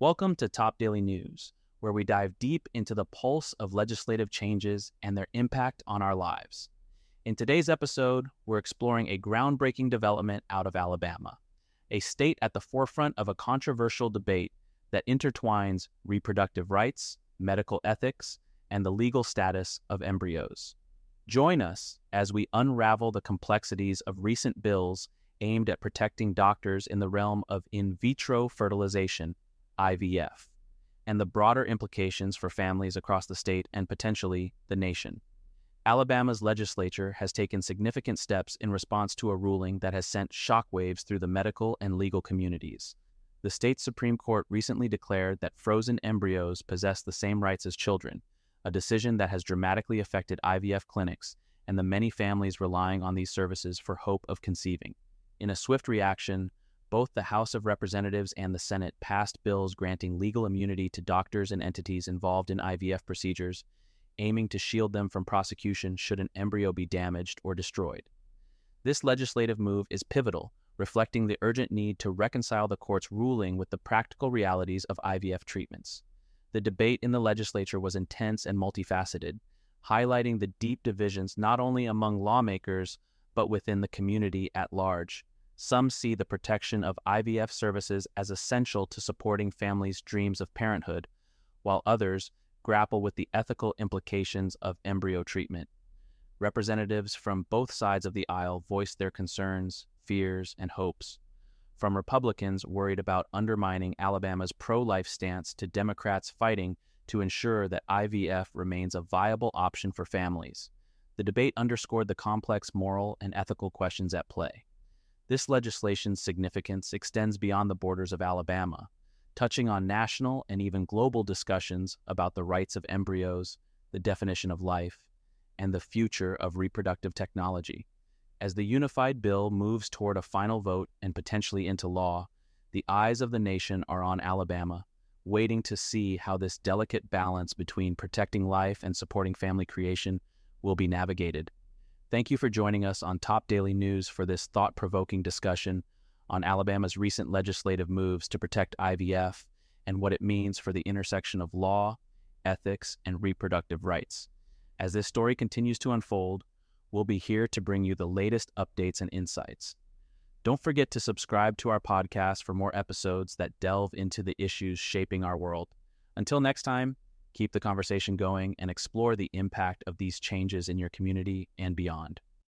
Welcome to Top Daily News, where we dive deep into the pulse of legislative changes and their impact on our lives. In today's episode, we're exploring a groundbreaking development out of Alabama, a state at the forefront of a controversial debate that intertwines reproductive rights, medical ethics, and the legal status of embryos. Join us as we unravel the complexities of recent bills aimed at protecting doctors in the realm of in vitro fertilization IVF, and the broader implications for families across the state and potentially the nation. Alabama's legislature has taken significant steps in response to a ruling that has sent shockwaves through the medical and legal communities. The state Supreme Court recently declared that frozen embryos possess the same rights as children, a decision that has dramatically affected IVF clinics and the many families relying on these services for hope of conceiving. In a swift reaction, both the House of Representatives and the Senate passed bills granting legal immunity to doctors and entities involved in IVF procedures, aiming to shield them from prosecution should an embryo be damaged or destroyed. This legislative move is pivotal, reflecting the urgent need to reconcile the court's ruling with the practical realities of IVF treatments. The debate in the legislature was intense and multifaceted, highlighting the deep divisions not only among lawmakers, but within the community at large. Some see the protection of IVF services as essential to supporting families' dreams of parenthood, while others grapple with the ethical implications of embryo treatment. Representatives from both sides of the aisle voiced their concerns, fears, and hopes. From Republicans worried about undermining Alabama's pro life stance to Democrats fighting to ensure that IVF remains a viable option for families. The debate underscored the complex moral and ethical questions at play. This legislation's significance extends beyond the borders of Alabama, touching on national and even global discussions about the rights of embryos, the definition of life, and the future of reproductive technology. As the unified bill moves toward a final vote and potentially into law, the eyes of the nation are on Alabama, waiting to see how this delicate balance between protecting life and supporting family creation will be navigated. Thank you for joining us on Top Daily News for this thought provoking discussion on Alabama's recent legislative moves to protect IVF and what it means for the intersection of law, ethics, and reproductive rights. As this story continues to unfold, we'll be here to bring you the latest updates and insights. Don't forget to subscribe to our podcast for more episodes that delve into the issues shaping our world. Until next time, keep the conversation going, and explore the impact of these changes in your community and beyond.